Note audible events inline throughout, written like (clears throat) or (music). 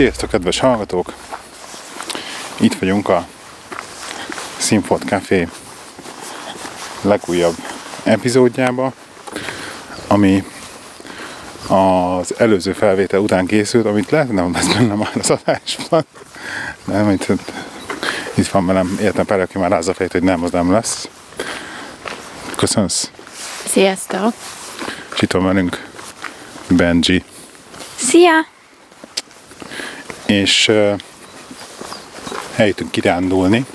Sziasztok, kedves hallgatók! Itt vagyunk a Színfolt Café legújabb epizódjába, ami az előző felvétel után készült, amit lehet nem lesz benne már az adásban. Nem, itt, itt van velem értem pár, aki már rázza fejt, hogy nem, az nem lesz. Köszönsz. Sziasztok! És itt van velünk Benji. Szia! És uh, eljöttünk kirándulni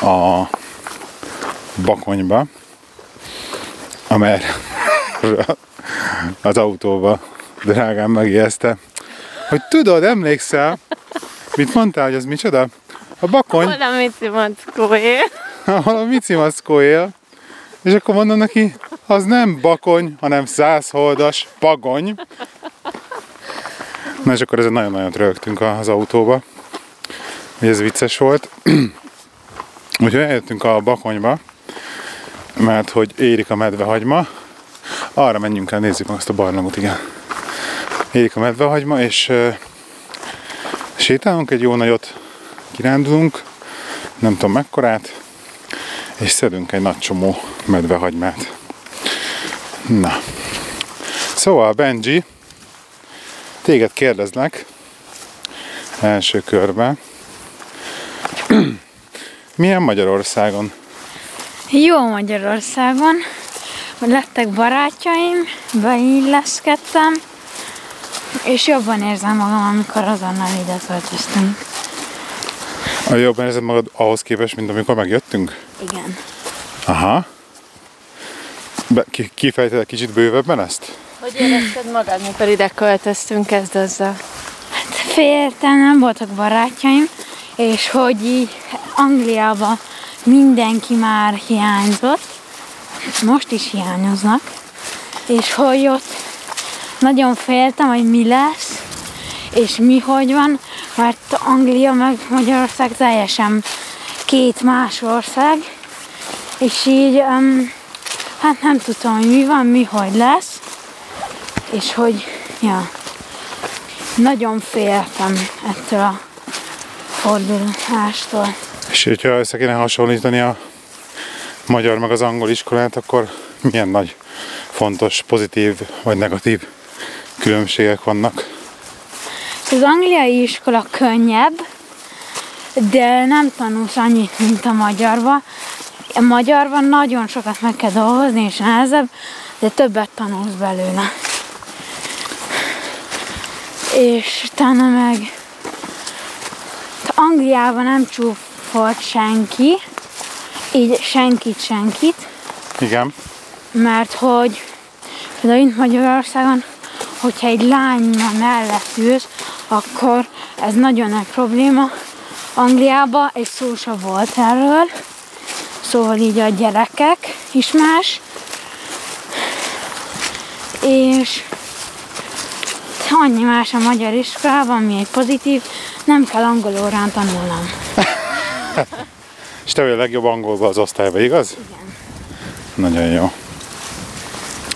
a Bakonyba, amerre (laughs) az autóba drágám megijeszte, hogy tudod, emlékszel, mit mondtál, hogy az micsoda? A Bakony, Valamit Simonszkó él. ahol a Micimaszkó él, (laughs) és akkor mondom neki, az nem Bakony, hanem százholdas Bagony. Na és akkor ezen nagyon-nagyon rögtünk az autóba, hogy ez vicces volt. (clears throat) Úgyhogy eljöttünk a Bakonyba, mert hogy érik a medvehagyma. Arra menjünk el, nézzük meg azt a barlangot, igen. Érik a medvehagyma, és uh, sétálunk egy jó nagyot, kirándulunk, nem tudom mekkorát, és szedünk egy nagy csomó medvehagymát. Na. Szóval, Benji, téged kérdezlek első körben. Milyen Magyarországon? Jó Magyarországon. Lettek barátjaim, beilleszkedtem, és jobban érzem magam, amikor azonnal ide költöztünk. A jobban érzed magad ahhoz képest, mint amikor megjöttünk? Igen. Aha. Be, ki, kifejted egy kicsit bővebben ezt? Hogy érezted magad, mikor ide költöztünk, kezd azzal. Féltem, nem voltak barátjaim, és hogy így Angliába mindenki már hiányzott, most is hiányoznak, és hogy ott nagyon féltem, hogy mi lesz, és mi hogy van, mert Anglia meg Magyarország teljesen két más ország, és így um, hát nem tudtam, hogy mi van, mi hogy lesz, és hogy, ja, nagyon féltem ettől a fordulástól. És hogyha össze kéne hasonlítani a magyar meg az angol iskolát, akkor milyen nagy, fontos, pozitív vagy negatív különbségek vannak? Az angliai iskola könnyebb, de nem tanulsz annyit, mint a magyarba. A magyarban nagyon sokat meg kell dolgozni, és nehezebb, de többet tanulsz belőle. És utána meg Angliában nem csúfolt senki, így senkit, senkit, Igen. mert hogy például itt Magyarországon, hogyha egy lány mellett ülsz, akkor ez nagyon nagy probléma. Angliában egy szó sem volt erről, szóval így a gyerekek is más. És annyi más a magyar iskolában, ami egy pozitív, nem kell angol órán tanulnom. (laughs) És te vagy a legjobb angolba az osztályba, igaz? Igen. Nagyon jó.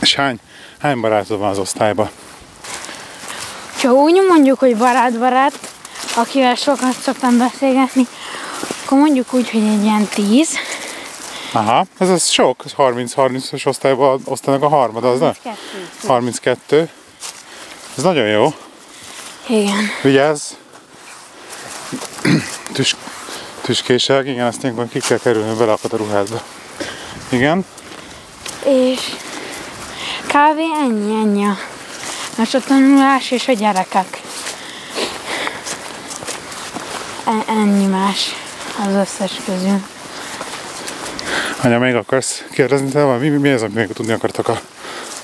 És hány, hány barátod van az osztályba? Ha úgy mondjuk, hogy barát-barát, akivel sokat szoktam beszélgetni, akkor mondjuk úgy, hogy egy ilyen tíz. Aha, ez az sok, ez 30-30-as osztályba osztanak a harmada, az nem? 32. 32. Ez nagyon jó. Igen. Vigyázz! Tüs, tüskések, igen, ezt ilyenkor ki kell kerülni, beleakad a ruhádba. Igen? És kávé ennyi, ennyi a most a tanulás és a gyerekek. E- ennyi más az összes közül. Anya, még akarsz kérdezni te? Mi, mi az, amit még tudni akartak a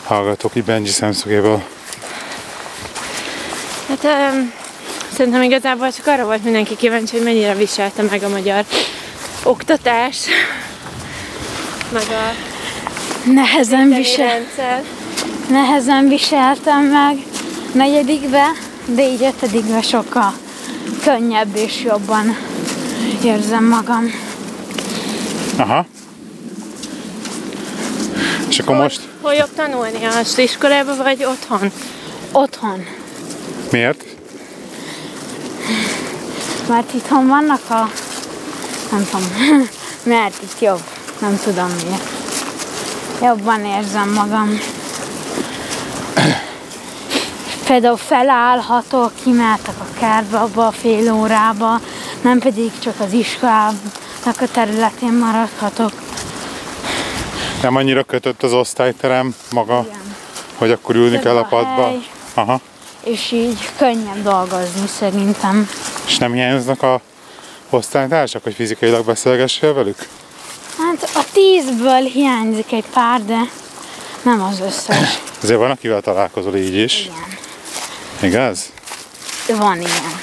hallgatók így Benji szemszögéből? Hát um, szerintem igazából csak arra volt mindenki kíváncsi, hogy mennyire viselte meg a magyar oktatás, meg a Nehezen, visel, rendszer. nehezen viseltem meg negyedikbe, de így ötödikbe sokkal könnyebb és jobban érzem magam. Aha. És akkor most, Hol jobb tanulni? A iskolában vagy otthon? Otthon. Miért? Mert itthon vannak a... Nem tudom. (laughs) Mert itt jobb. Nem tudom miért. Jobban érzem magam. Például felállhatok, kimehetek a kertbe abba a fél órába, nem pedig csak az iskolának a területén maradhatok. Nem annyira kötött az osztályterem maga, Igen. hogy akkor ülni Több kell a a padba. hely. Aha. És így könnyebb dolgozni szerintem. És nem hiányoznak a osztálytársak, hogy fizikailag beszélgessél velük? Hát a tízből hiányzik egy pár, de nem az összes. (clears throat) Azért van, akivel találkozol így is. Igen. Igaz? Van ilyen.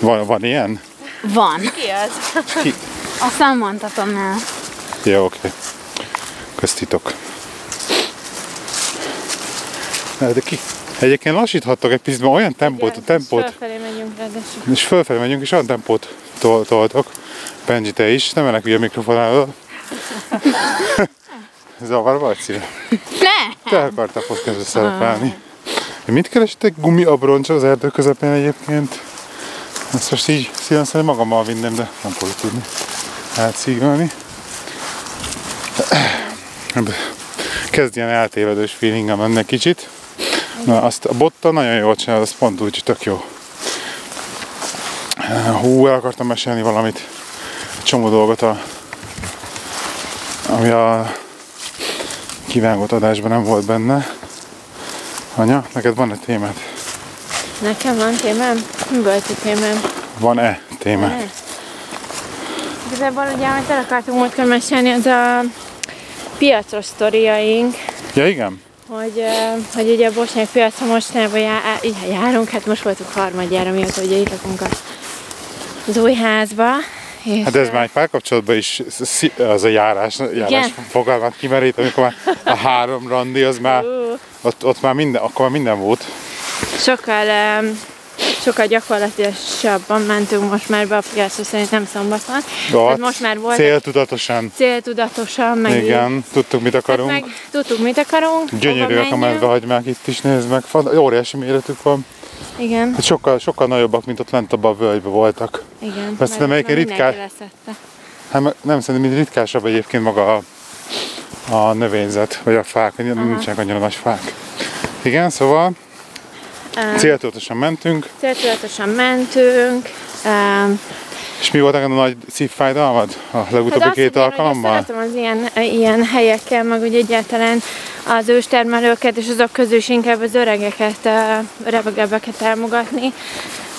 Van, van ilyen? Van. Ki az? Ki? Azt nem mondhatom el. Ja, oké. Okay. Köztitok. Na, de ki? Egyébként lassíthattok egy picit, olyan tempót, a tempót, Fölfelé megyünk ráadásul. és fölfelé megyünk, és olyan tempót tol- toltok. Benji, te is, nem menekülj a mikrofon elől. (laughs) Zavar vagy szíve? Ne! Te akartál podcastbe szerepelni. Mit kerestek gumiabroncsal az erdő közepén egyébként? Ezt most így szívem szerint magammal vinném, de nem fogok tudni átszívelni. Kezd ilyen eltévedős feelingem ennek kicsit. Na, azt a botta nagyon jól csinál, az pont úgy tök jó. Hú, el akartam mesélni valamit. Egy csomó dolgot, a, ami a kivágott adásban nem volt benne. Anya, neked van-e témád? Nekem van témám? Mi volt a témám? Van-e témád? Ne. Igazából ugye, amit el akartunk múltkor mesélni, az a piacos sztoriaink, Ja, igen? Hogy, hogy ugye a bosnyák piacra mostanában já, járunk, hát most voltunk harmadjára, mióta ugye itt lakunk az új házba. És, Hát ez már egy párkapcsolatban is az a járás, járás fogalmát kimerít, amikor már a három randi, az már, ott, ott már minden, akkor már minden volt. sokkal, sokkal gyakorlatilasabban mentünk most már be a piacra, szerintem szombaton. Tehát Ott most már volt Céltudatosan. céltudatosan, meg így- Igen, tudtuk mit Tehát akarunk. meg tudtuk, mit akarunk. Gyönyörűek a medvehagymák itt is, nézd meg. Óriási méretük van. Igen, Hát sokkal, sokkal nagyobbak, mint ott lent abban a völgyben voltak. igen. már mindenki ritkán- leszette. Hát nem szerintem, mint ritkásabb egyébként maga a, a növényzet, vagy a fák, hogy nincsenek annyira nagy fák. Igen, szóval céltudatosan mentünk, Céltudatosan mentünk. em, és mi volt neked a nagy szívfájdalmad a legutóbbi Hát két alkalommal? Szeretem az ilyen, ilyen helyekkel, meg úgy egyáltalán az őstermelőket, és azok közül is inkább az öregeket, öregebbeket elmogatni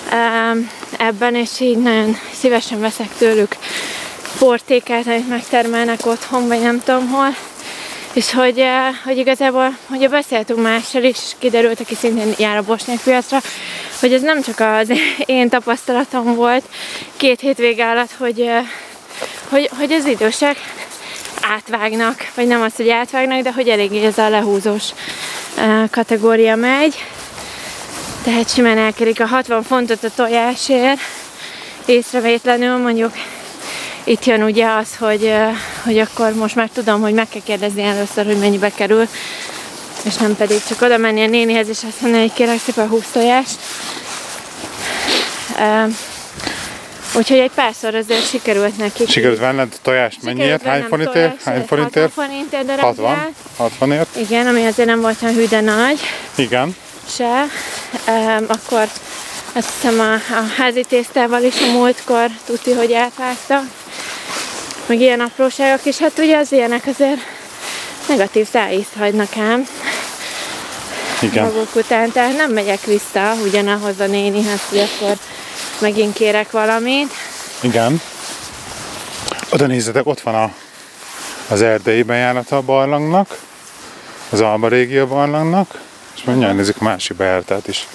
em, ebben, és így nagyon szívesen veszek tőlük portékát, amit megtermelnek otthon, vagy nem tudom hol. És hogy, eh, hogy igazából, ugye beszéltünk mással is, kiderült, aki szintén jár a bosnyák piacra, hogy ez nem csak az (laughs) én tapasztalatom volt két hétvége alatt, hogy, eh, hogy, hogy az idősek átvágnak, vagy nem az, hogy átvágnak, de hogy eléggé ez a lehúzós eh, kategória megy. Tehát simán elkerik a 60 fontot a tojásért, észrevétlenül mondjuk itt jön ugye az, hogy, hogy akkor most már tudom, hogy meg kell kérdezni először, hogy mennyibe kerül, és nem pedig csak oda menni a nénihez, és azt mondani, hogy kérek szépen 20 tojást. Úgyhogy egy párszor azért sikerült nekik. Sikerült venned tojást mennyiért? Hány forintért? Hány 60 forintért? forintért de 60? 60ért? Igen, ami azért nem volt olyan hű, de nagy Igen. se. Um, akkor azt hiszem a, a házi tésztával is a múltkor tudti, hogy átvágta. Meg ilyen apróságok, és hát ugye az ilyenek azért negatív szájízt hagynak ám Igen. maguk után, tehát nem megyek vissza ugyanahoz a nénihez, hogy akkor megint kérek valamit. Igen. Oda nézzetek, ott van a, az erdei bejárata a barlangnak, az Alba régia barlangnak, és mindjárt nézzük a másik bejáratát is.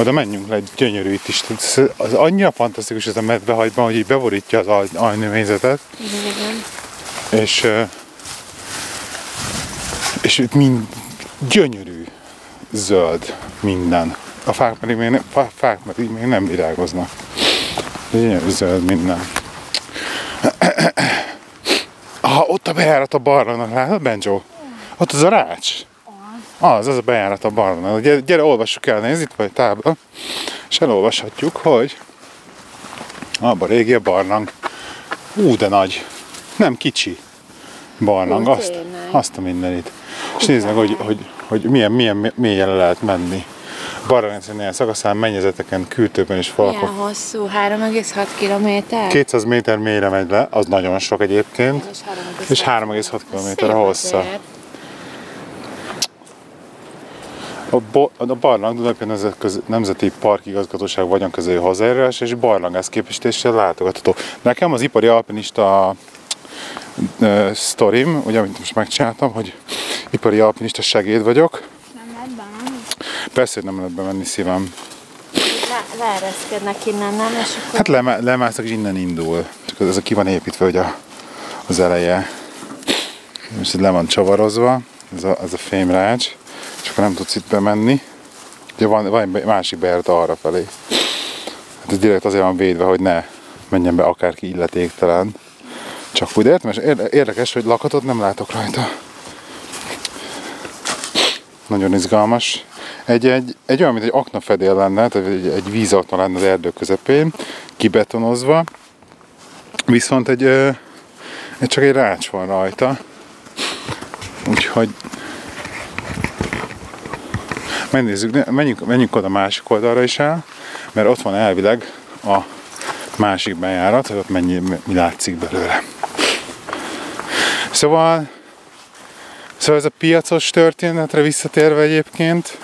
Oda menjünk le, gyönyörű itt is. Az annyira fantasztikus ez a medvehagyban, hogy így beborítja az ajnövényzetet, Igen, és, és itt mind gyönyörű zöld minden. A fák pedig még nem, fá- fák pedig még nem virágoznak. Gyönyörű zöld minden. Ah, ott a bejárat a barlangnak, látod, Benjo? Ott az a rács. Az, az a bejárat a barlang. Gyere, gyere olvassuk el, nézd, itt vagy tábla. És elolvashatjuk, hogy abban régi a barlang. Ú, de nagy. Nem kicsi barlang. Ú, Azt, azt a mindenit. És nézd meg, hogy, hogy, hogy milyen, milyen mélyen le lehet menni. Néhány szakaszán, mennyezeteken, kürtőben és Milyen falakon. hosszú? 3,6 kilométer? 200 méter mélyre megy le, az nagyon sok egyébként. És 3,6 km hossza. A, bo- a barlang Nemzetközi- Nemzeti Park Igazgatóság vagyonkezelő hozzájárulás és barlangász képesítéssel látogatható. Nekem az ipari alpinista uh, sztorim, ugye amit most megcsináltam, hogy ipari alpinista segéd vagyok. Nem lehet bemenni? Persze, hogy nem lehet bemenni szívem. Le- leereszkednek innen, nem? És akkor... Hát leme, lemászok és innen indul. Csak ez a ki van építve, hogy a, az eleje. Most le van csavarozva, ez a, ez a fémrács, akkor nem tudsz itt bemenni. Ugye van, van egy másik bejárat arra felé. Hát ez direkt azért van védve, hogy ne menjen be akárki illetéktelen. Csak úgy érde- érdekes, hogy lakatot nem látok rajta. Nagyon izgalmas. Egy, egy, egy olyan, mint egy aknafedél lenne, tehát egy, egy vízakna lenne az erdő közepén, kibetonozva. Viszont egy, ö, csak egy rács van rajta. Úgyhogy megnézzük, ne- menjünk, menjünk oda a másik oldalra is el, mert ott van elvileg a másik bejárat, hogy ott mennyi, mi látszik belőle. Szóval Szóval ez a piacos történetre visszatérve egyébként,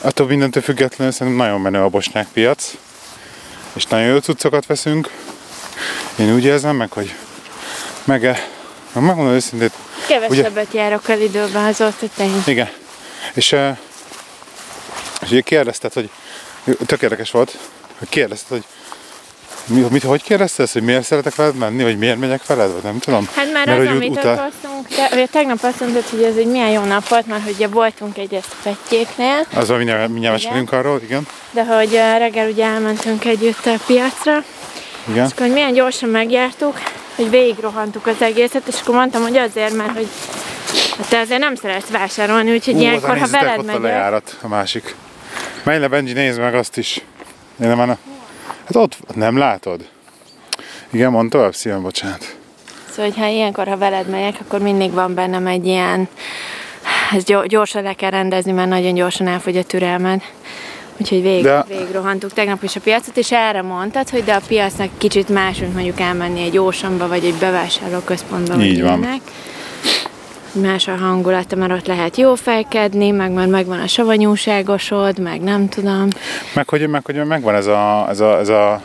attól mindentől függetlenül szerintem nagyon menő a bosnyák piac, és nagyon jó cuccokat veszünk. Én úgy érzem meg, hogy meg, megmondom őszintén, Kevesebbet járok el időben az ott, hogy igen. És, eh, és ugye kérdezted, hogy tök érdekes volt, hogy kérdezted, hogy mi, mit, hogy kérdezted ezt, hogy miért szeretek veled menni, vagy miért megyek veled, vagy nem tudom. Hát már Mert az, hogy amit okoztunk, te, vagy tegnap azt mondtad, hogy ez egy milyen jó nap volt, mert hogy ugye voltunk egy ezt pettyéknél, Az van, mindjárt, mindjárt mesélünk arról, igen. de hogy reggel ugye elmentünk együtt a piacra, igen. és akkor hogy milyen gyorsan megjártuk, hogy végigrohantuk az egészet, és akkor mondtam, hogy azért, mert hogy hát te azért nem szeretsz vásárolni, úgyhogy Ú, ilyenkor, ha veled ott a megyek, lejárat, a másik. Menj le, Benji, nézd meg azt is. Én nem. Hát ott nem látod. Igen, mondd tovább, szívem, bocsánat. Szóval, ha ilyenkor, ha veled megyek, akkor mindig van bennem egy ilyen, ez gyo- gyorsan le kell rendezni, mert nagyon gyorsan elfogy a türelmed. Úgyhogy végig, De- de... végig rohantuk tegnap is a piacot, és erre mondtad, hogy de a piacnak kicsit más, mint mondjuk elmenni egy ósamba, vagy egy bevásárlóközpontba, Így van. ilyenek. Más a hangulata, mert ott lehet jó fejkedni, meg már megvan a savanyúságosod, meg nem tudom. Meg hogy, meg, hogy megvan ez a, ez a, ez a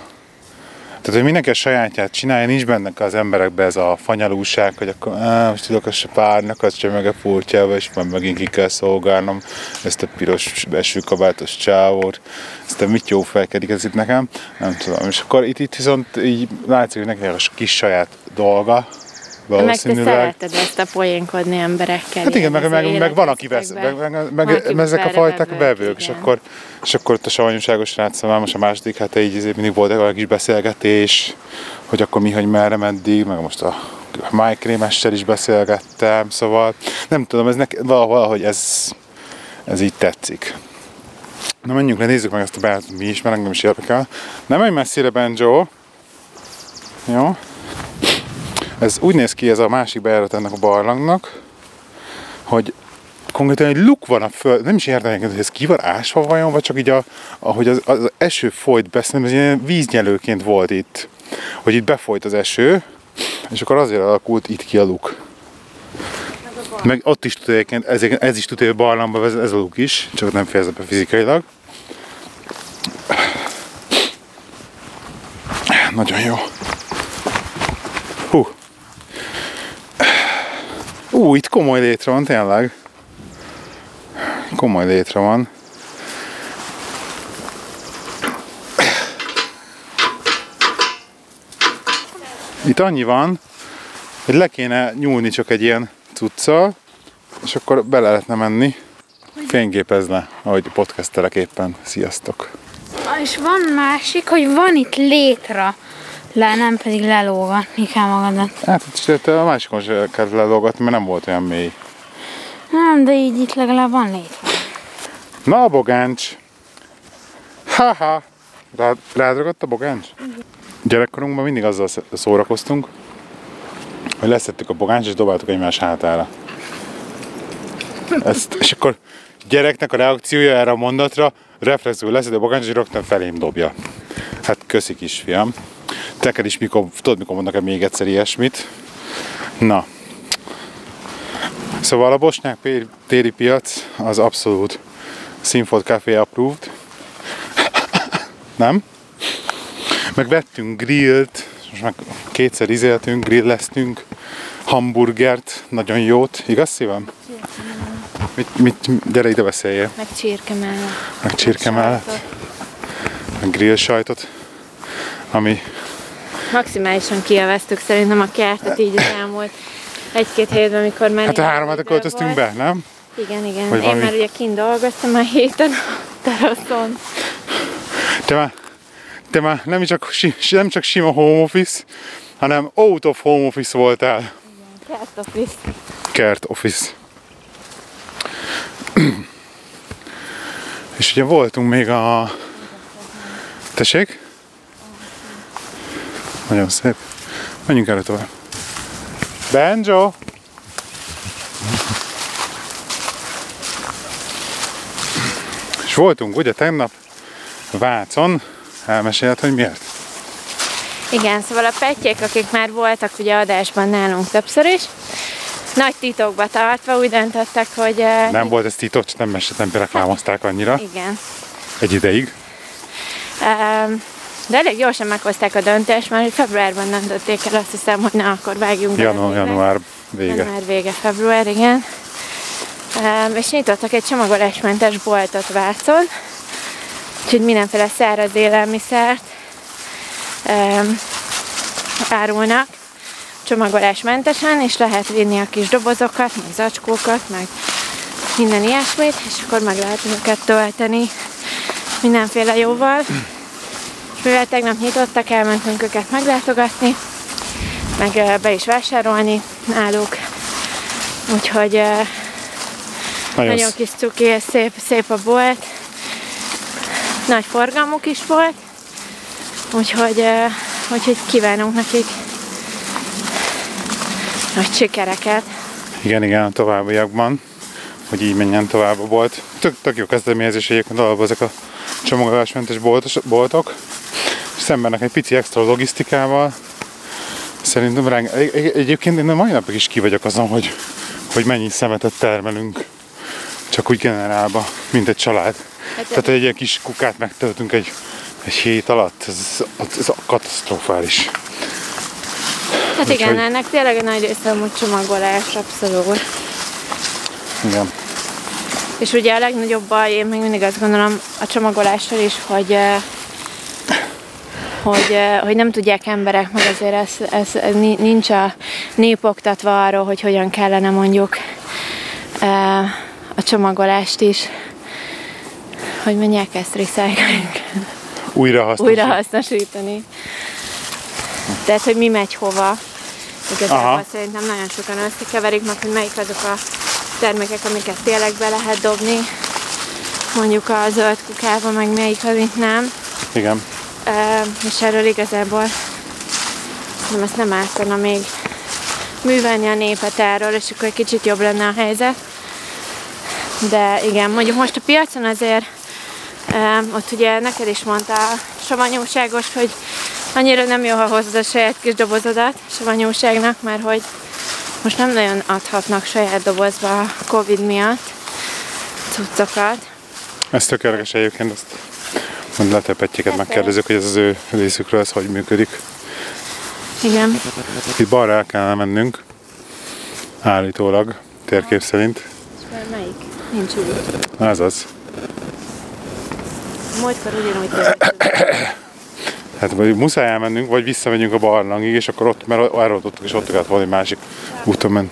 tehát, hogy mindenki a sajátját csinálja, nincs benne az emberekben ez a fanyalúság, hogy akkor á, most tudok a párnak, az csak meg a pultjába, és már megint ki kell szolgálnom ezt a piros esőkabátos csávót, ezt a mit jó felkedik ez itt nekem, nem tudom. És akkor itt, itt viszont így látszik, hogy neki a kis saját dolga, Meg te valószínűleg. szereted ezt a poénkodni emberekkel. Hát igen, meg, meg, meg van, aki vesz, meg, meg, meg, ezek a fajták vevők, vevők, és akkor, és akkor ott a savanyúságos rác, már most a második hete így mindig volt egy kis beszélgetés, hogy akkor mi, hogy merre, meddig, meg most a májkrémessel is beszélgettem, szóval nem tudom, ez nek, valahogy ez, ez így tetszik. Na menjünk le, nézzük meg ezt a beállatot mi is, mert engem is érdekel. Nem menj messzire, Benjo. Jó? Ez úgy néz ki ez a másik bejárat ennek a barlangnak, hogy konkrétan egy luk van a föld, nem is értem, hogy ez ki van ásva vajon, vagy csak így a, ahogy az, az eső folyt be, szerintem ez ilyen víznyelőként volt itt, hogy itt befolyt az eső, és akkor azért alakult itt ki a luk. Meg ott is tudja, ez, ez is tudja, hogy barlangba vezet, ez a luk is, csak nem fejezett be fizikailag. Nagyon jó. Ú, itt komoly létre van, tényleg. Komoly létre van. Itt annyi van, hogy le kéne nyúlni csak egy ilyen cuccal, és akkor bele lehetne menni. Fényképezne, ahogy podcastelek éppen. Sziasztok! És van másik, hogy van itt létra le, nem pedig lelógatni kell magadat. Hát itt a másikon se kell lelógatni, mert nem volt olyan mély. Nem, de így itt legalább van lét. Na a bogáncs! Haha! Rád, rád ragadt a bogáncs? Gyerekkorunkban mindig azzal sz- szórakoztunk, hogy leszettük a bogáncs és dobáltuk egymás hátára. Ezt, és akkor gyereknek a reakciója erre a mondatra reflexül leszed a bogáncs és rögtön felém dobja. Hát köszi kisfiam. Teked is mikor, tudod mikor mondnak még egyszer ilyesmit? Na. Szóval a Bosnyák téri piac az abszolút Sinfot Café approved. Nem? Meg vettünk grillt, most már kétszer izéltünk, grilleztünk, hamburgert, nagyon jót, igaz szívem? Mit, mit, gyere ide beszéljél, Meg csirke mellett. meg csirke Meg mellett, meg grill sajtot, ami Maximálisan kiaveztük szerintem a kertet így az elmúlt egy-két hétben, amikor már Hát a ilyen három hete idő költöztünk volt. be, nem? Igen, igen. Vagy Én valami- már ugye kint dolgoztam a héten a teraszon. Te már, te már nem csak, nem csak sima home office, hanem out of home office voltál. Kert office. Kert office. (clears throat) És ugye voltunk még a... Tessék? Nagyon szép. Menjünk erre tovább. Benjo! És voltunk ugye tegnap Vácon. Elmesélt, hogy miért? Igen, szóval a pettyék, akik már voltak ugye adásban nálunk többször is, nagy titokba tartva úgy döntöttek, hogy... Nem volt ez titok, nem meséltem, nem reklámozták annyira. Igen. Egy ideig. Em, De elég gyorsan meghozták a döntést, mert hogy februárban döntötték el, azt hiszem, hogy na, akkor vágjunk végre. január vége. Január vége, február, igen. Um, és nyitottak egy csomagolásmentes boltot Vácon, úgyhogy mindenféle száraz élelmiszert um, árulnak csomagolásmentesen, és lehet vinni a kis dobozokat, meg zacskókat, meg minden ilyesmit, és akkor meg lehet őket tölteni mindenféle jóval. Mivel tegnap nyitottak, elmentünk őket meglátogatni, meg be is vásárolni náluk. Úgyhogy ö, Nagyon, kis cuki, és szép, szép a bolt. Nagy forgalmuk is volt. Úgyhogy, úgyhogy kívánunk nekik nagy sikereket. Igen, igen, a továbbiakban, hogy így menjen tovább a bolt. Tök, tök jó kezdeményezés egyébként alapban ezek a csomagolásmentes boltos, boltok. Szembenek egy pici extra logisztikával. Szerintem egy- egyébként én a mai napig is ki vagyok azon, hogy, hogy mennyi szemetet termelünk. Csak úgy generálva, mint egy család. Hát Tehát egy ilyen kis kukát megtöltünk egy, egy hét alatt, ez, ez katasztrofális. Hát igen, Úgyhogy- ennek tényleg nagy része amúgy csomagolás, abszolút. Igen. És ugye a legnagyobb baj, én még mindig azt gondolom a csomagolással is, hogy eh, hogy, hogy nem tudják emberek, meg azért ez, ez, ez ni- nincs a nép oktatva arról, hogy hogyan kellene mondjuk a csomagolást is, hogy mondják ezt recycling, Újra hasznosítani. újrahasznosítani. Tehát, hogy mi megy hova. Igazából Aha. szerintem nagyon sokan összekeverik, meg hogy melyik azok a termékek, amiket tényleg be lehet dobni, mondjuk a zöld kukába, meg melyik, amit nem. Igen. És erről igazából nem ezt nem ártana még művelni a népet erről, és akkor egy kicsit jobb lenne a helyzet. De igen, mondjuk most a piacon azért ö, ott ugye neked is mondta a savanyúságos, hogy annyira nem jó, ha hozod a saját kis dobozodat savanyúságnak, mert hogy most nem nagyon adhatnak saját dobozba a Covid miatt cuccokat. Ez tökéletes egyébként, azt majd letepetjéket megkérdezzük, hogy ez az ő részükről ez hogy működik. Igen. Itt balra el kellene mennünk, állítólag, térkép szerint. Melyik? Nincs úgy. Ez az. Múltkor ugyanúgy. Hát vagy muszáj elmennünk, vagy visszamegyünk a barlangig, és akkor ott, mert tudtuk, és ott kellett volna egy másik úton menni.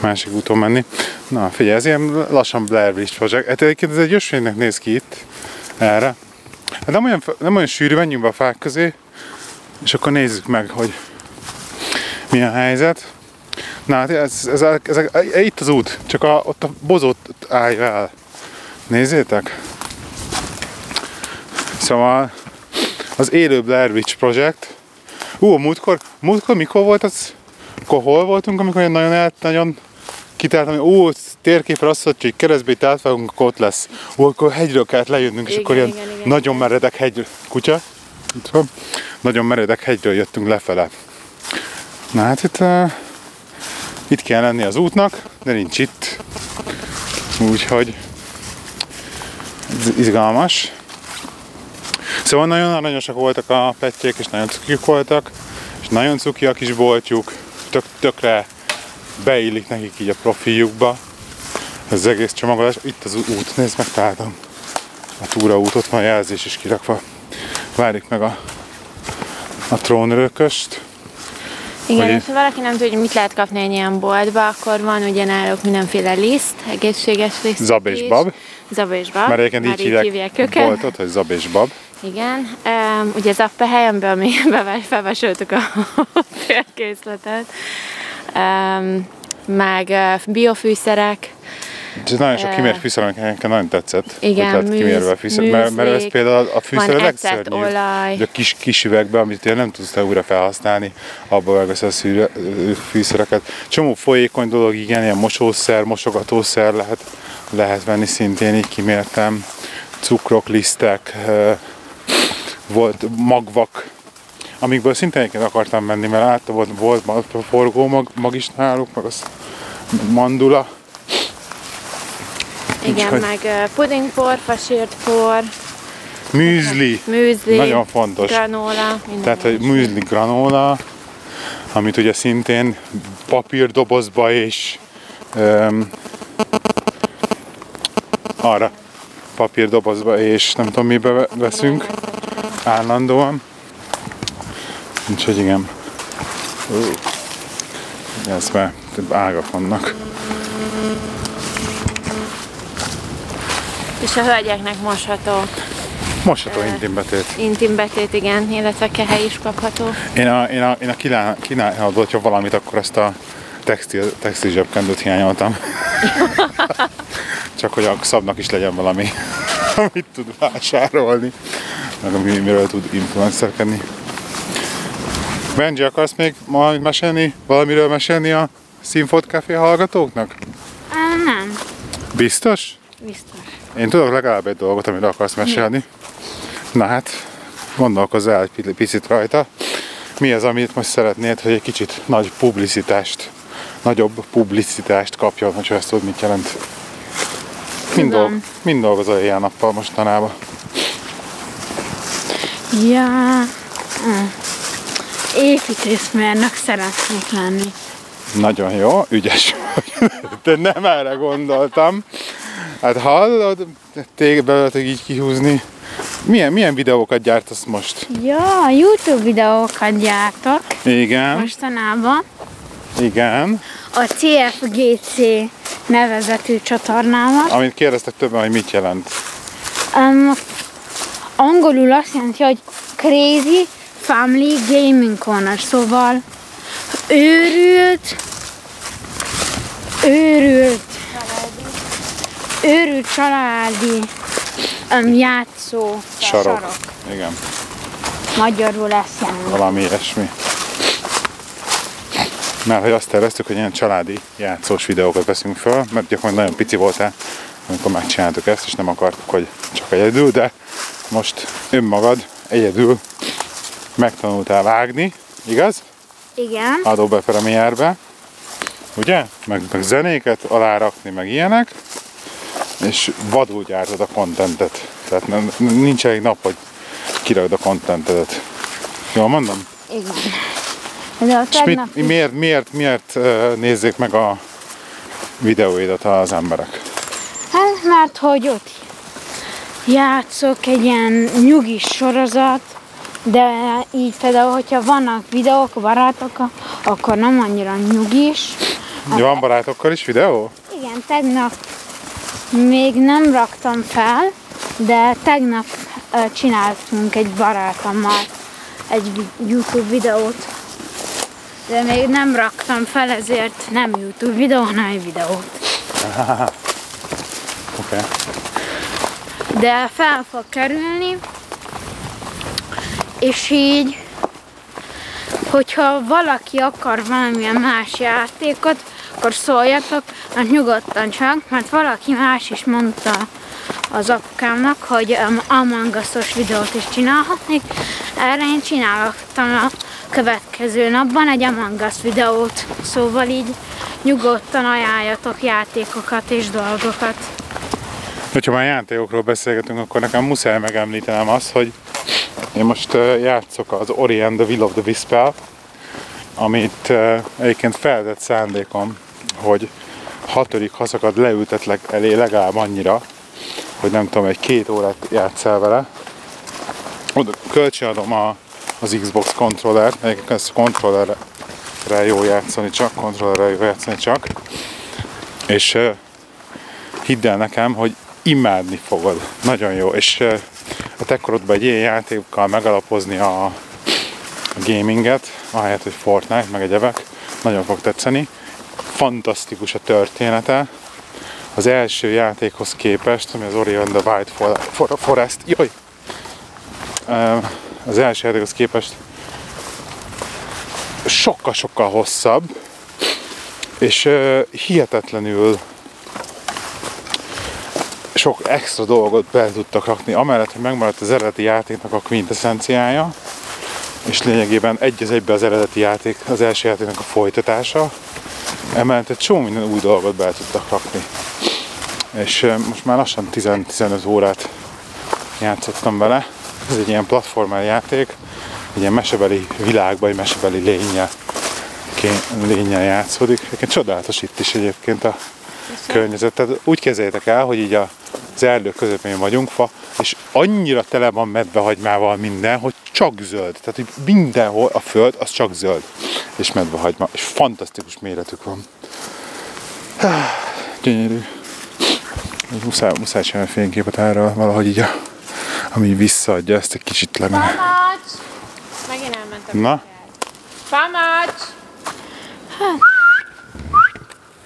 Másik úton menni. Na, figyelj, ez ilyen lassan Blair Witch Project. Hát egyébként ez egy ösvénynek néz ki itt, erre. Hát nem olyan, nem olyan sűrű, menjünk be a fák közé, és akkor nézzük meg, hogy mi a helyzet. Na hát ez, ez, ez, ez, ez, itt az út, csak a, ott a bozót állj el. Nézzétek! Szóval az élő Blair Witch Project. Ú, múltkor, múltkor mikor volt az? Akkor hol voltunk, amikor nagyon, el, nagyon kitált, hogy ó, térképre azt mondta, hogy keresztbe itt átvágunk, akkor ott lesz. Ó, akkor hegyről kellett lejönnünk, és Igen, akkor ilyen igen, igen, nagyon igen. meredek hegy, kutya, itt van, nagyon meredek hegyről jöttünk lefele. Na hát itt, uh, itt kell lenni az útnak, de nincs itt. Úgyhogy ez izgalmas. Szóval nagyon aranyosak voltak a pettyék, és nagyon cukik voltak, és nagyon cuki a kis boltjuk, tök, tökre beillik nekik így a profiljukba. Ez az egész csomagolás. Itt az út, nézd meg, találtam. A túraút, ott van a jelzés is kirakva. Várjuk meg a, a trónörököst. Igen, és ha valaki nem tudja, hogy mit lehet kapni egy ilyen boltba, akkor van ugye náluk mindenféle liszt, egészséges liszt. Zab és bab. Zab és bab. Mert egyébként Már így hívják őket. boltot, hogy Zab és Bab. Igen. Um, ugye Zappehely, amiben mi beve- felvásároltuk a (laughs) (laughs) félkészletet. Meg uh, biofűszerek, És ez nagyon sok Eh, kimért fűszer, amik nekem nagyon tetszett. igen, hogy lett kimérve műz- fűszer, mert, mert ez például a fűszer a legszörnyűbb. olaj. A kis, kis üvegbe, amit te nem tudsz te újra felhasználni, abba vágsz a fűszereket. Csomó folyékony dolog, igen, ilyen mosószer, mosogatószer lehet, lehet venni szintén, így kimértem. Cukrok, lisztek, eh, volt magvak, amikből szintén egyébként akartam menni, mert láttam, volt, volt ma- forgó mag, mag is náluk, meg az mandula. igen, Úgyhogy- meg pudingpor, fasírt por, Műzli, műzli, nagyon fontos. granóla, minden. Tehát, hogy műzli granola, amit ugye szintén papírdobozba és um, arra papírdobozba és nem tudom mibe ve- veszünk állandóan. Úgyhogy igen. Ez már több ágak vannak. És a hölgyeknek mosható Mosható intimbetét. intimbetét, igen, illetve kehely is kapható. Én a, én a, én a kínál, kínálható, hogyha valamit, akkor ezt a textil, textil zsebkendőt hiányoltam. (laughs) Csak hogy a szabnak is legyen valami, (laughs) amit tud vásárolni, meg ami, miről tud influencerkedni. Benji, akarsz még valamit mesélni, valamiről mesélni a Színfot Café hallgatóknak? Á, nem, Biztos? biztos. Én tudok legalább egy dolgot, amiről akarsz mesélni. Na hát, gondolkozz el egy pi- picit rajta. Mi az, amit most szeretnéd, hogy egy kicsit nagy publicitást, nagyobb publicitást kapjon, hogyha ezt tudod, mit jelent? Mind, dolg, mind dolgozol ilyen nappal mostanában. Ja, mm. Építészmérnök szeretnék lenni. Nagyon jó, ügyes vagy. De nem erre gondoltam. Hát hallod, téged belőletek így kihúzni. Milyen, milyen videókat gyártasz most? Ja, YouTube videókat gyártok Igen, mostanában. igen. A CFGC nevezetű csatornával. Amit kérdeztek többen, hogy mit jelent. Um, angolul azt jelenti, hogy Crazy Family Gaming Corner, szóval őrült, őrült, őrült családi um, játszó Sarok. sarok. Igen, Magyarul jelenti. valami ilyesmi. Mert hogy azt terveztük, hogy ilyen családi játszós videókat veszünk föl, mert gyakorlatilag nagyon pici voltál, amikor megcsináltuk ezt, és nem akartuk, hogy csak egyedül, de most önmagad egyedül megtanultál vágni, igaz? Igen. Adobe Premiere-be, ugye? Meg, meg zenéket alárakni, meg ilyenek, és vadul gyártod a kontentet. Tehát nem, nincs elég nap, hogy kirakd a kontentedet. Jól mondom? Igen. De a És tegnap mit, miért, miért, miért nézzék meg a videóidat az emberek? Hát, mert hogy ott játszok egy ilyen nyugis sorozat, de így például, hogyha vannak videók barátokkal, akkor nem annyira nyugis. De van barátokkal is videó? Igen, tegnap még nem raktam fel, de tegnap csináltunk egy barátommal egy YouTube videót. de még nem raktam fel, ezért nem YouTube videó, hanem egy videót. (laughs) Oké. Okay. De fel fog kerülni, és így, hogyha valaki akar valamilyen más játékot, akkor szóljatok, hát nyugodtan csak, mert valaki más is mondta az apukámnak, hogy um, Among Us-os videót is csinálhatnék. Erre én csináltam a következő napban egy Among Us videót, szóval így nyugodtan ajánljatok játékokat és dolgokat. Hogyha már játékokról beszélgetünk, akkor nekem muszáj megemlítenem azt, hogy én most játszok az Ori and the Will of the wisp amit egyébként feltett szándékom, hogy hatodik haszakad leültetlek elé legalább annyira, hogy nem tudom, egy két órát játszál vele. Oda kölcsönadom a, az Xbox controller, egyébként ezt controllerre jó játszani csak, controllerre jó játszani csak. És hidd el nekem, hogy imádni fogod. Nagyon jó. És a te korodban egy ilyen játékkal megalapozni a, a gaminget, ahelyett, hogy Fortnite, meg egyebek, nagyon fog tetszeni. Fantasztikus a története. Az első játékhoz képest, ami az Ori and the White Forest, jaj! Az első játékhoz képest sokkal-sokkal hosszabb, és hihetetlenül sok extra dolgot be tudtak rakni, amellett, hogy megmaradt az eredeti játéknak a quintessenciája, és lényegében egy az egybe az eredeti játék, az első játéknak a folytatása, emellett egy csomó minden új dolgot be tudtak rakni. És most már lassan 10-15 órát játszottam vele. Ez egy ilyen platformer játék, egy ilyen mesebeli világban, egy mesebeli lénye, lénye játszódik. Egyébként csodálatos itt is egyébként a környezet. Tehát úgy kezeljétek el, hogy így a az erdő közepén vagyunk, fa, és annyira tele van medvehagymával minden, hogy csak zöld. Tehát, hogy mindenhol a föld az csak zöld. És medvehagyma. És fantasztikus méretük van. (sighs) Gyönyörű. Muszáj, muszáj csinálni fényképet erről, valahogy így a, ami visszaadja ezt egy kicsit lemene. Pamacs! Megint elmentem. Na? Pamacs!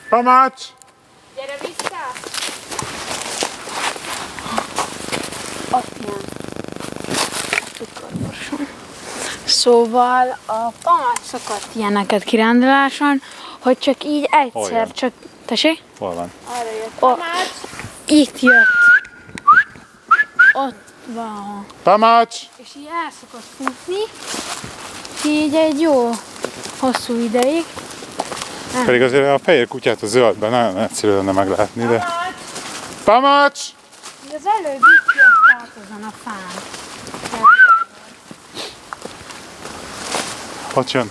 Pamacs! Gyere vissza! Szóval a pamat szakadt ilyeneket kiránduláson, hogy csak így egyszer, csak... Tessék? Hol van? Arra jött. O-! Itt jött. Ott van. Pamacs! És így el szokott futni. Így egy jó hosszú ideig. Pedig azért a fehér kutyát a zöldben nagyon egyszerű lenne meglátni, de... Pamacs! De az előbb itt jött át azon a fán. Ott jön.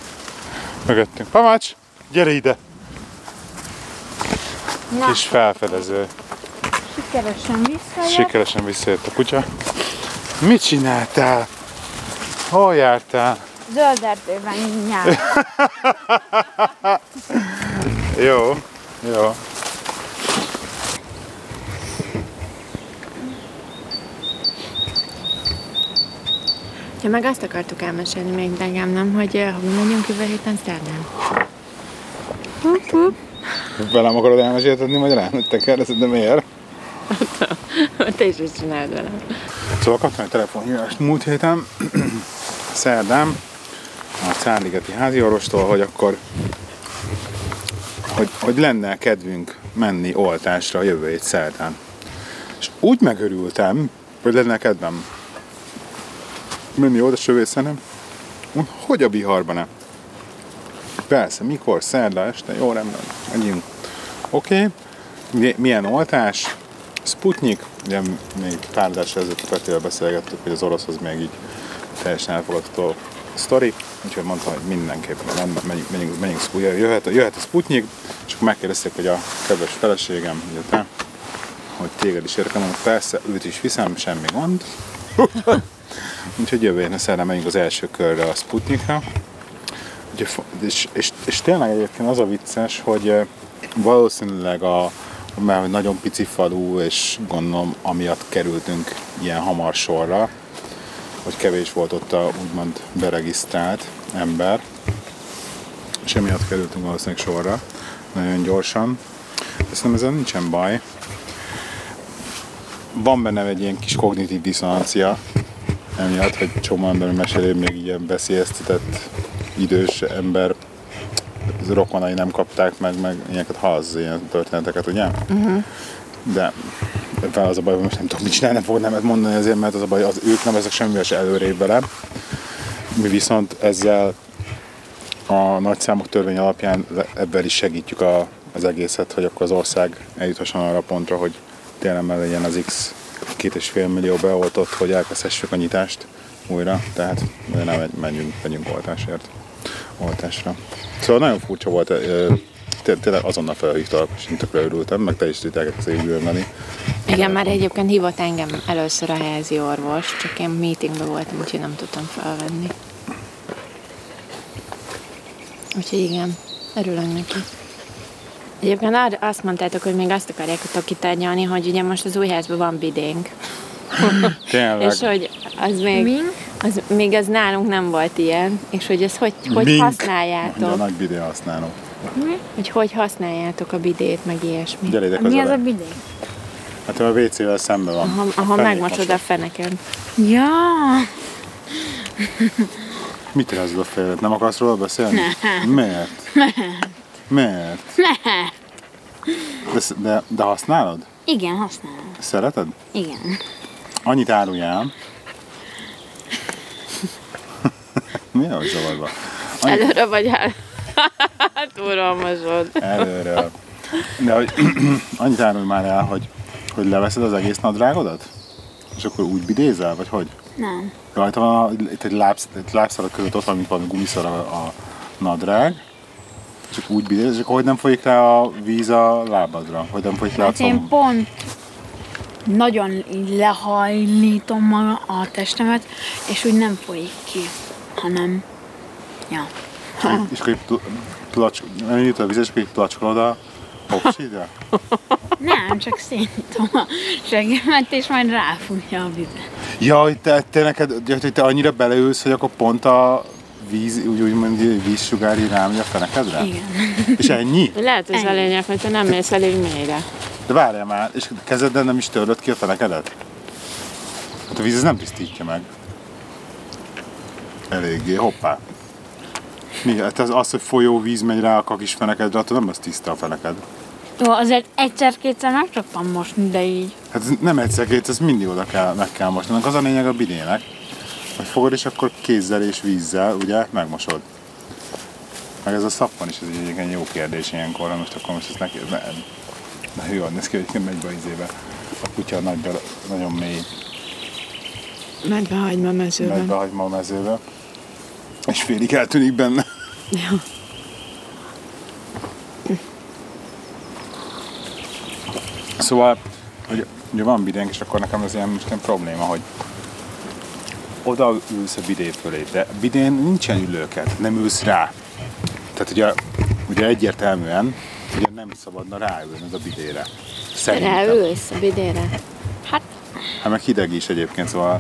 Mögöttünk. Pamacs! Gyere ide! Na, Kis felfedező. sikeresen visszajött. Sikeresen visszajött a kutya. Mit csináltál? Hol jártál? Zöld erdőben nyár. (laughs) Jó, jó. Ja, meg azt akartuk elmesélni még nekem, nem, hogy eh, hova megyünk jövő héten szerdán. Velem akarod elmeséltetni magyarán, hogy te kérdezed, de miért? Te is ezt csináld velem. Szóval kaptam egy telefonhívást múlt héten, (clears throat) szerdán, a Cárligeti házi orvostól, hogy akkor hogy, hogy lenne kedvünk menni oltásra a jövő hét szerdán. És úgy megörültem, hogy lenne kedvem menni oda sövészenem, hogy a biharban nem. Persze, mikor? Szerda este? Jó, rendben, megyünk. Oké, okay. milyen oltás? Sputnik, ugye még pár adás ezelőtt Petivel beszélgettük, hogy az orosz az még így teljesen elfogadható sztori, úgyhogy mondtam, hogy mindenképpen rendben, menjünk, menjünk, menjünk jöhet, jöhet a Sputnik, és akkor megkérdezték, hogy a kedves feleségem, ugye te, hogy téged is mondom, persze, őt is viszem, semmi gond. (laughs) Úgyhogy jövő héten szerdán megyünk az első körre a Sputnikra. Ugye, és, és, és tényleg egyébként az a vicces, hogy valószínűleg a, mert nagyon pici falu, és gondolom amiatt kerültünk ilyen hamar sorra, hogy kevés volt ott a úgymond beregisztrált ember. és emiatt kerültünk valószínűleg sorra, nagyon gyorsan. De Szerintem ezzel nincsen baj. Van benne egy ilyen kis kognitív diszonancia, emiatt, hogy csomó ember meséli, még ilyen beszélyeztetett idős ember az rokonai nem kapták meg, meg ilyeneket hallasz, ilyen történeteket, ugye? Uh-huh. De ebben az a baj, hogy most nem tudom, mit csinálni, nem fogok nemet mondani azért, mert az a baj, az ők nem ezek semmivel se előrébb vele. Mi viszont ezzel a nagyszámok törvény alapján ebben is segítjük a, az egészet, hogy akkor az ország eljuthasson arra a pontra, hogy tényleg legyen az X két és fél millió beoltott, hogy elkezdhessük a nyitást újra, tehát nem menjünk, megyünk oltásért, oltásra. Szóval nagyon furcsa volt, tényleg azonnal felhívtalak, és én tökre örültem, meg te is tudták ezt gyűlölni. Igen, már egyébként hívott engem először a helyi orvos, csak én meetingben voltam, úgyhogy nem tudtam felvenni. Úgyhogy igen, örülök neki. Egyébként arra azt mondtátok, hogy még azt akarjátok kitárgyalni, hogy ugye most az új házban van bidénk. (laughs) Tényleg. És hogy az még, Mink? az, még az nálunk nem volt ilyen, és hogy ezt hogy, hogy Mink. használjátok, Ugye a nagy bidé használom. hogy hogy használjátok a bidét, meg ilyesmi. Gyere ide Mi az a bidé? Hát a WC-vel szemben van. Aha, aha megmosod mosod. a feneken. Ja, Mit rázod a fejedet? Nem akarsz róla beszélni? Miért? Miért? De, sz- de, de használod? igen, használom. Szereted? Igen. Annyit áruljál. Mi a zavarba? Annyit Előre vagy el. Túlralmasod. előre. De hogy (clears throat) annyit árulj már el, hogy, hogy leveszed az egész nadrágodat? És akkor úgy bidézel, vagy hogy? Nem. Rajta van a, itt egy, lábsz, egy között ott van, mint valami gumiszar a, a nadrág, csak úgy bidéz, és akkor hogy nem folyik le a víz a lábadra? Hogy nem folyik a Hát én comb? pont nagyon lehajlítom maga a testemet, és úgy nem folyik ki, hanem, ja. (laughs) És akkor placs, nem jut a víz, és akkor placskolod a popsidra? Nem, csak szénítom a seggemet, és majd ráfújja a vizet. Ja, hogy te, te neked, hogy te annyira beleülsz, hogy akkor pont a víz, úgy, úgymond vízsugár rámegy a fenekedre? Igen. És ennyi? Lehet, hogy az a Ennyi. lényeg, hogy te nem mész elég mélyre. De várjál már, és kezeden nem is töröd ki a fenekedet? Hát a víz ez nem tisztítja meg. Eléggé, hoppá. Mi? Hát az, az, hogy folyó víz megy rá a kakis fenekedre, attól nem az tiszta a feneked. Jó, azért egyszer-kétszer meg szoktam mosni, de így. Hát nem egyszer két, ez mindig oda kell, meg kell mosni. Az a lényeg a bidének, hogy fogod és akkor kézzel és vízzel, ugye, megmosod. Meg ez a szappan is, ez egy egyébként jó kérdés ilyenkor, most akkor most ezt neki, ne, ne jó, néz ki, hogy megy be izébe. A kutya nagyba, nagyon mély Medve hagyma mezőben. megy behagyma a mezőbe, és félig eltűnik benne. Ja. Szóval, hogy ugye van bidénk, és akkor nekem ez ilyen, most ilyen probléma, hogy oda ülsz a bidé fölé, de a bidén nincsen ülőket, nem ülsz rá. Tehát ugye, ugye egyértelműen ugye nem szabadna ráülni a bidére. Szerintem. Ráülsz a bidére? Hát, Hát meg hideg is egyébként, szóval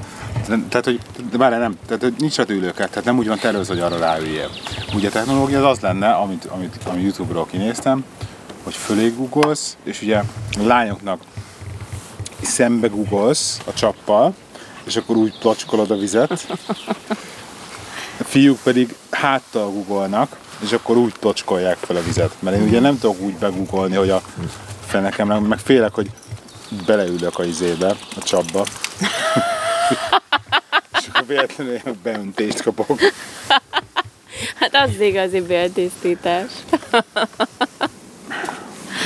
tehát, hogy de várjál, nem, tehát hogy nincs rajta ülőket, tehát nem úgy van tervezve, hogy arra ráüljél. Ugye a technológia az az lenne, amit, amit, amit YouTube-ról kinéztem, hogy fölé googolsz, és ugye a lányoknak szembe googolsz a csappal, és akkor úgy placskolod a vizet. A fiúk pedig háttal googolnak, és akkor úgy tocskolják fel a vizet. Mert én ugye nem tudok úgy begugolni, hogy a fenekem, meg félek, hogy beleülök a izébe, a csapba. és akkor véletlenül beöntést kapok. Hát az az igazi béltisztítás.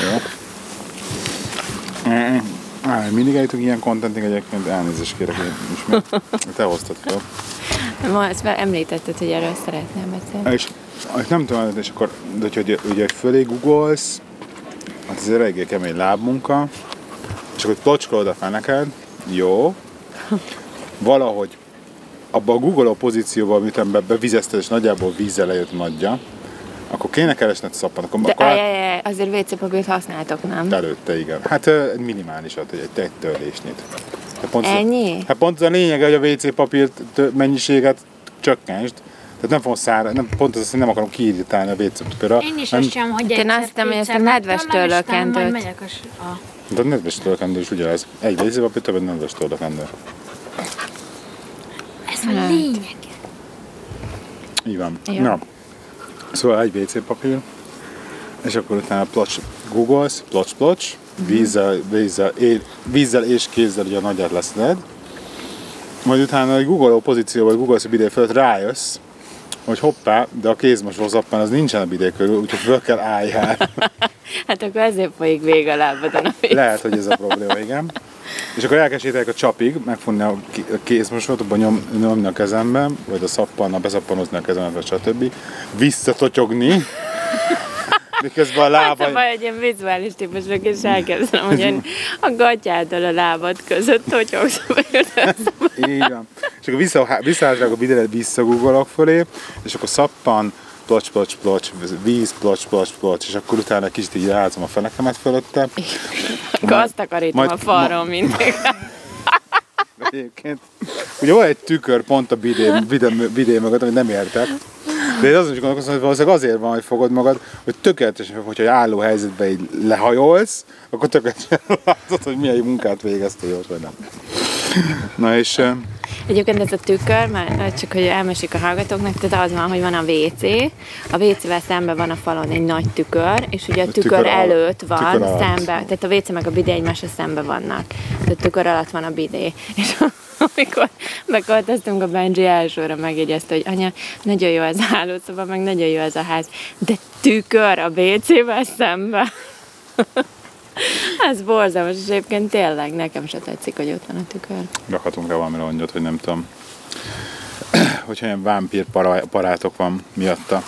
Jó. Á, mindig eljutunk ilyen kontentig egyébként, elnézést kérek, hogy ismét. Te hoztad fel. Ma ezt már említetted, hogy erről szeretnél beszélni. És, és nem tudom, és akkor, de hogy ugye fölé googolsz, hát ez egy eléggé kemény lábmunka, és akkor tocskolod a feneked, jó, valahogy abba a googoló pozícióban, amit be, bevizezted, és nagyjából vízzel lejött nagyja, akkor kéne keresned szappan, akkor, De akkor ajajaj, azért WC papírt használtok, nem? előtte, igen. Hát minimálisat, egy, egy törlésnyit. Hát pont az- Ennyi? Hát pont az a lényege, hogy a WC papír mennyiséget csökkentsd. Tehát nem fogom szára, nem, pont az, hogy nem akarom kiirítálni a WC tükörre. Én is nem, azt sem, hogy Én egyszer, azt hittem, hogy ezt a nedves a... De a nedves tőlekendő is ugyanez. Egy WC-papír több, egy nedves tőlekendő. Ez a lényeg. Így van. Jó. Na, szóval egy WC papír, és akkor utána plocs, googolsz, plocs, plocs, vízzel, vízzel, é, vízzel és kézzel ugye a nagyját leszed, majd utána egy googoló pozícióban, vagy googolsz a bidé fölött, rájössz, hogy hoppá, de a kézmosó zappán az nincsen a bidé körül, úgyhogy föl kell álljál. (laughs) Hát akkor ezért folyik vég a lábadon a víz. Lehet, hogy ez a probléma, igen. És akkor elkezdjétek a csapig, megfogni a a kézmosót, abban nyom, nyomni a kezemben, vagy a szappannal beszappanozni a vagy stb. Visszatotyogni, (laughs) miközben a lába... a baj, hogy én vizuális típus vagyok, és elkezdem, hogy én a gatyáddal a lábad között totyogsz, Így van. És akkor vissza, visszaállítok a videót, visszagugolok fölé, és akkor szappan, plocs, plocs, plocs, víz, plocs, plocs, plocs, és akkor utána egy kicsit így rázom a fenekemet fölötte. akkor azt takarítom majd- a falról mindig. (laughs) Egyébként. Ugye van egy tükör pont a bidé, bidé, bidé mögött, amit nem értek. De én azon is gondolkozom, hogy valószínűleg azért van, hogy fogod magad, hogy tökéletesen, hogyha álló helyzetben így lehajolsz, akkor tökéletesen (laughs) látod, hogy milyen munkát végeztél ott, vagy nem. Na és Egyébként ez a tükör, már csak hogy elmesik a hallgatóknak, tehát az van, hogy van a WC, a WC-vel szemben van a falon egy nagy tükör, és ugye a, tükör, tükör előtt van, tükör alatt. szembe, tehát a WC meg a bidé egymásra szembe vannak. Tehát a tükör alatt van a bidé. (laughs) És amikor beköltöztünk a Benji elsőre megjegyezte, hogy anya, nagyon jó ez a hálószoba, meg nagyon jó ez a ház, de tükör a WC-vel szembe. (laughs) (laughs) Ez borzalmas, és egyébként tényleg nekem se tetszik, hogy ott van a tükör. rakhatunk rá valami rongyot, hogy nem tudom, (clears throat) hogyha ilyen vámpír para- parátok van miatta.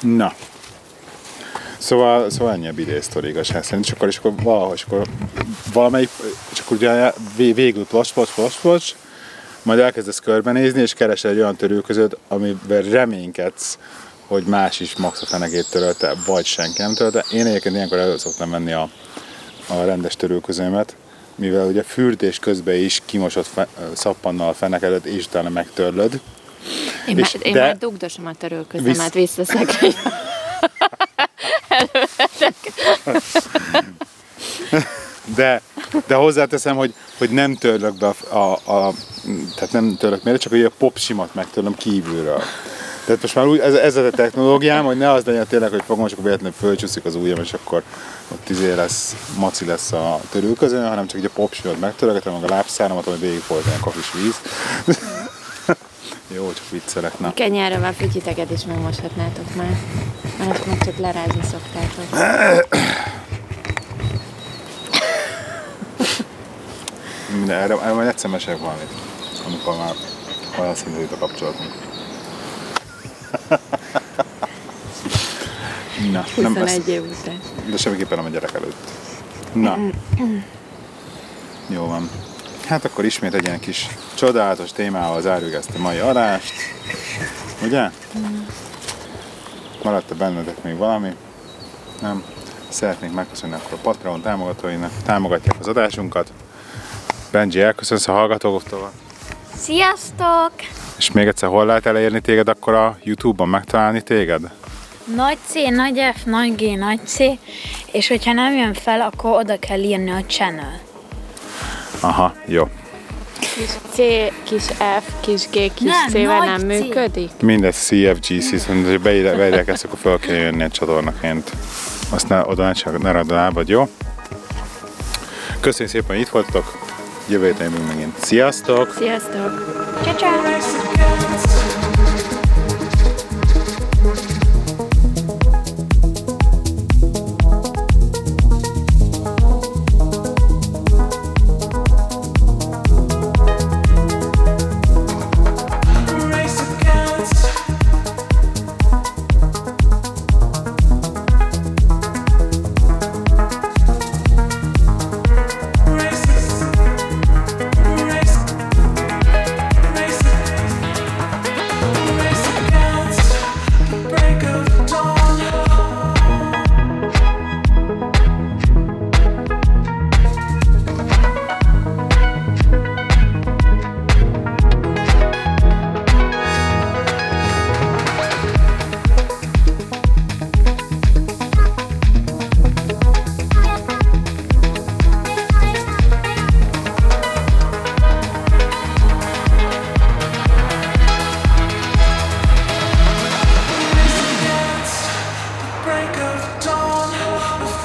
Na. Szóval, szóval ennyi a bidé sztori igazság szerint, és akkor, és akkor valahogy, és akkor valamelyik, akkor ugye vé- végül plocs, plocs, plocs, plocs, majd elkezdesz körbenézni, és keresel egy olyan törülközőt, amiben reménykedsz, hogy más is max a fenekét törölte, vagy senki nem törölte. Én egyébként ilyenkor elő szoktam venni a, a rendes törülközőmet, mivel ugye fürdés közben is kimosott fe, szappannal a fenekedet, és utána megtörlöd. Én, És már, én de- már dugdosom a törölközemet Visz- vissza szekrény. (laughs) De, de hozzáteszem, hogy, hogy nem törlök be a, a, a tehát nem törlök méret, csak hogy a popsimat megtörlöm kívülről. Tehát most már úgy, ez, ez a technológiám, hogy ne az legyen tényleg, hogy fogom, és akkor véletlenül fölcsúszik az ujjam, és akkor ott izé lesz, maci lesz a törülközön, hanem csak így a popsimat megtörögetem, meg a lábszáramat, ami végig folyt ilyen kakis víz. (laughs) Jó, csak viccelek, na. Kenyerrel fütyiteket is megmoshatnátok már. Mert meg csak lerázni szoktátok. De erre, erre majd egyszer mesélek valamit, amikor már olyan szinten a kapcsolatunk. Na, nem lesz, 21 év után. de semmiképpen nem a gyerek előtt. Na. Jó van. Hát akkor ismét egy ilyen kis csodálatos témával zárjuk ezt a mai adást. Ugye? Maradt-e bennetek még valami? Nem? Szeretnék megköszönni akkor a Patreon támogatóinak, támogatják az adásunkat. Benji, elköszönsz a hallgatóktól. Sziasztok! És még egyszer hol lehet elérni téged, akkor a Youtube-on megtalálni téged? Nagy C, nagy F, nagy G, nagy C, és hogyha nem jön fel, akkor oda kell írni a channel. Aha, jó. Kis C, kis F, kis G, kis Nem, C-vel nem C. működik? Mindegy CFGC, szóval hogy beírják, ezt, akkor fel kell jönni egy csatornaként. Azt ne, oda ne csak ne radd a lábad, jó? Köszönjük szépen, hogy itt voltatok. Jövő héten jövünk megint. Sziasztok! Sziasztok! Ciao, ciao!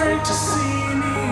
afraid to see me.